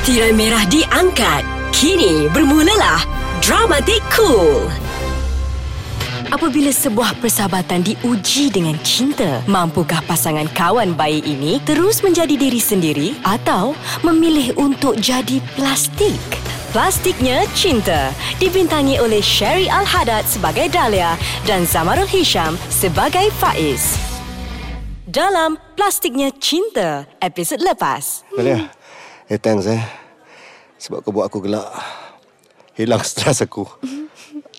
Tirai merah diangkat. Kini bermulalah Dramatik Cool. Apabila sebuah persahabatan diuji dengan cinta, mampukah pasangan kawan baik ini terus menjadi diri sendiri atau memilih untuk jadi plastik? Plastiknya Cinta dibintangi oleh Sherry Al-Haddad sebagai Dahlia dan Zamarul Hisham sebagai Faiz. Dalam Plastiknya Cinta, episod lepas. Malia, eh thanks eh. Sebab kau buat aku gelak. Hilang stres aku.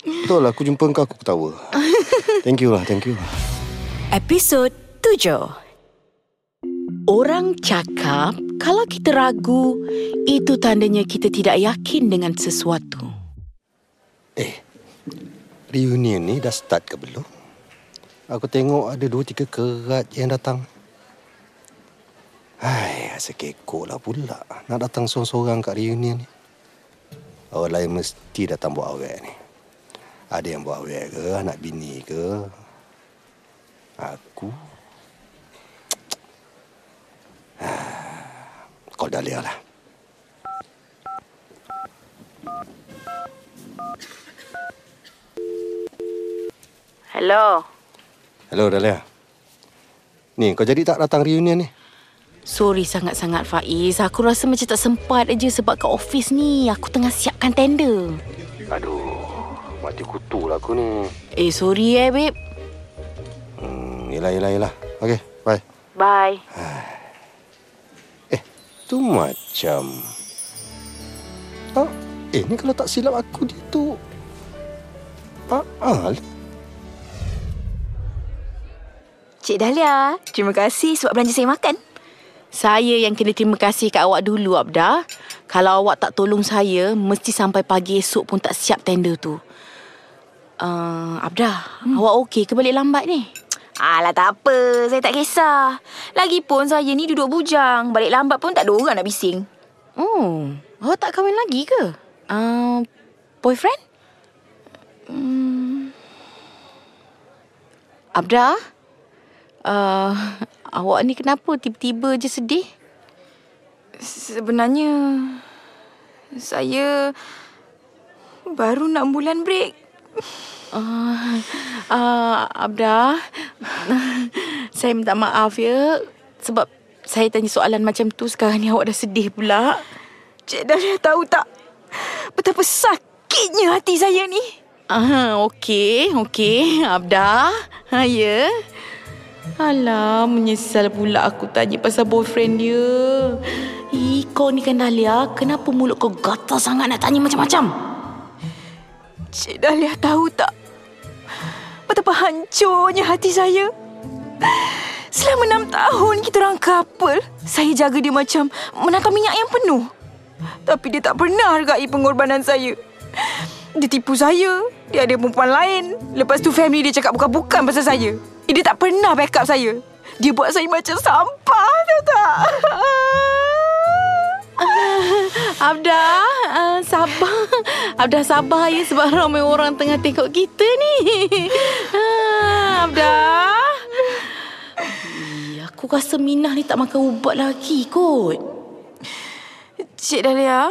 Betul lah, aku jumpa kau, aku ketawa. Thank you lah, thank you. Episod 7. Orang cakap kalau kita ragu, itu tandanya kita tidak yakin dengan sesuatu. Eh, reunion ni dah start ke belum? Aku tengok ada dua tiga kerat yang datang. Hai, rasa kekok lah pula. Nak datang seorang-seorang kat reunion ni. Orang lain mesti datang buat awet ni. Ada yang buat awet ke, anak bini ke. Aku... Kau dah lihat lah. Hello. Hello, Dahlia. Ni, kau jadi tak datang reunion ni? Sorry sangat-sangat Faiz. Aku rasa macam tak sempat aja sebab kat office ni aku tengah siapkan tender. Aduh, mati kutu lah aku ni. Eh, sorry eh, babe. Hmm, yelah, yelah, yelah. Okay, bye. Bye. Eh, tu macam... Ah, eh, ni kalau tak silap aku dia tu... Ah, Al. Cik Dahlia, terima kasih sebab belanja saya makan. Saya yang kena terima kasih kat awak dulu, Abda. Kalau awak tak tolong saya, mesti sampai pagi esok pun tak siap tender tu. Uh, Abda, hmm. awak okey ke balik lambat ni? Alah tak apa, saya tak kisah. Lagipun saya ni duduk bujang. Balik lambat pun tak ada orang nak bising. Oh, awak tak kahwin lagi ke? Uh, boyfriend? Hmm. Abda? Uh, awak ni kenapa tiba-tiba je sedih? Sebenarnya saya baru nak bulan break. Uh, uh, Abda, saya minta maaf ya sebab saya tanya soalan macam tu sekarang ni awak dah sedih pula. Cik Dahlia tahu tak betapa sakitnya hati saya ni. Ah, okey, okey, Abda. Ha, ya. Alah, menyesal pula aku tanya pasal boyfriend dia. Ih, kau ni kan Dahlia, kenapa mulut kau gatal sangat nak tanya macam-macam? Cik Dahlia tahu tak betapa hancurnya hati saya. Selama enam tahun kita orang couple, saya jaga dia macam menatang minyak yang penuh. Tapi dia tak pernah hargai pengorbanan saya. Dia tipu saya. Dia ada perempuan lain. Lepas tu family dia cakap bukan-bukan pasal saya. Eh, Dia tak pernah backup saya. Dia buat saya macam sampah, tahu tak? Abda, uh, sabar. Abda sabar ya sebab ramai orang tengah tengok kita ni. Ah, Abda. Aku rasa Minah ni tak makan ubat lagi kot. Cik Dahlia,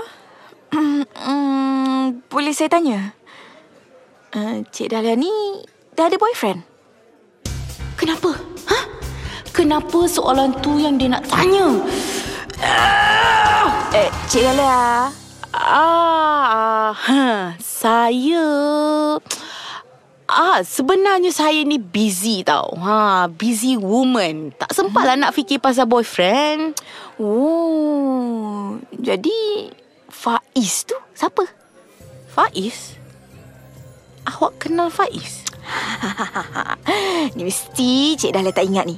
hmm, boleh saya tanya? Uh, Cik Dahlia ni dah ada boyfriend? Kenapa? Ha? Kenapa soalan tu yang dia nak tanya? Eh, Cik Dahlia. Ah, ha, saya Ah, sebenarnya saya ni busy tau. Ha, busy woman. Tak sempat lah nak fikir pasal boyfriend. Oh, jadi Faiz tu siapa? Faiz? Awak kenal Faiz? ni mesti Cik Dahlia tak ingat ni.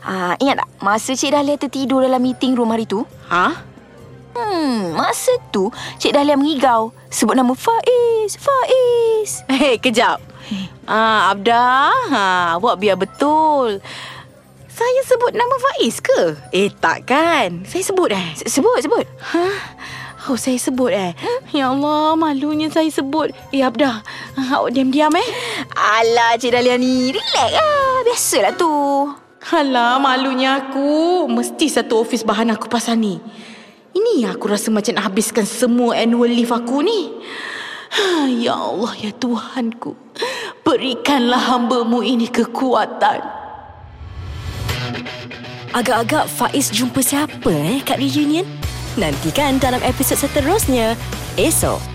Ah, ingat tak masa Cik Dahlia tertidur dalam meeting room hari tu? Ha? Hmm, masa tu Cik Dahlia mengigau sebut nama Faiz, Faiz. Hei, kejap. Ah, Abda, ha, awak biar betul. Saya sebut nama Faiz ke? Eh, takkan. Saya sebut eh? Se- Sebut, sebut. Ha? Oh, saya sebut eh? Ya Allah, malunya saya sebut. Eh, Abda, ah, awak diam-diam eh? Alah, Cik Dahlia ni relax lah. Biasalah tu. Alah, malunya aku. Mesti satu ofis bahan aku pasal ni. Ini aku rasa macam habiskan semua annual leave aku ni. Ya Allah, ya Tuhanku. Berikanlah hambamu ini kekuatan. Agak-agak Faiz jumpa siapa eh kat reunion? Nantikan dalam episod seterusnya. Esok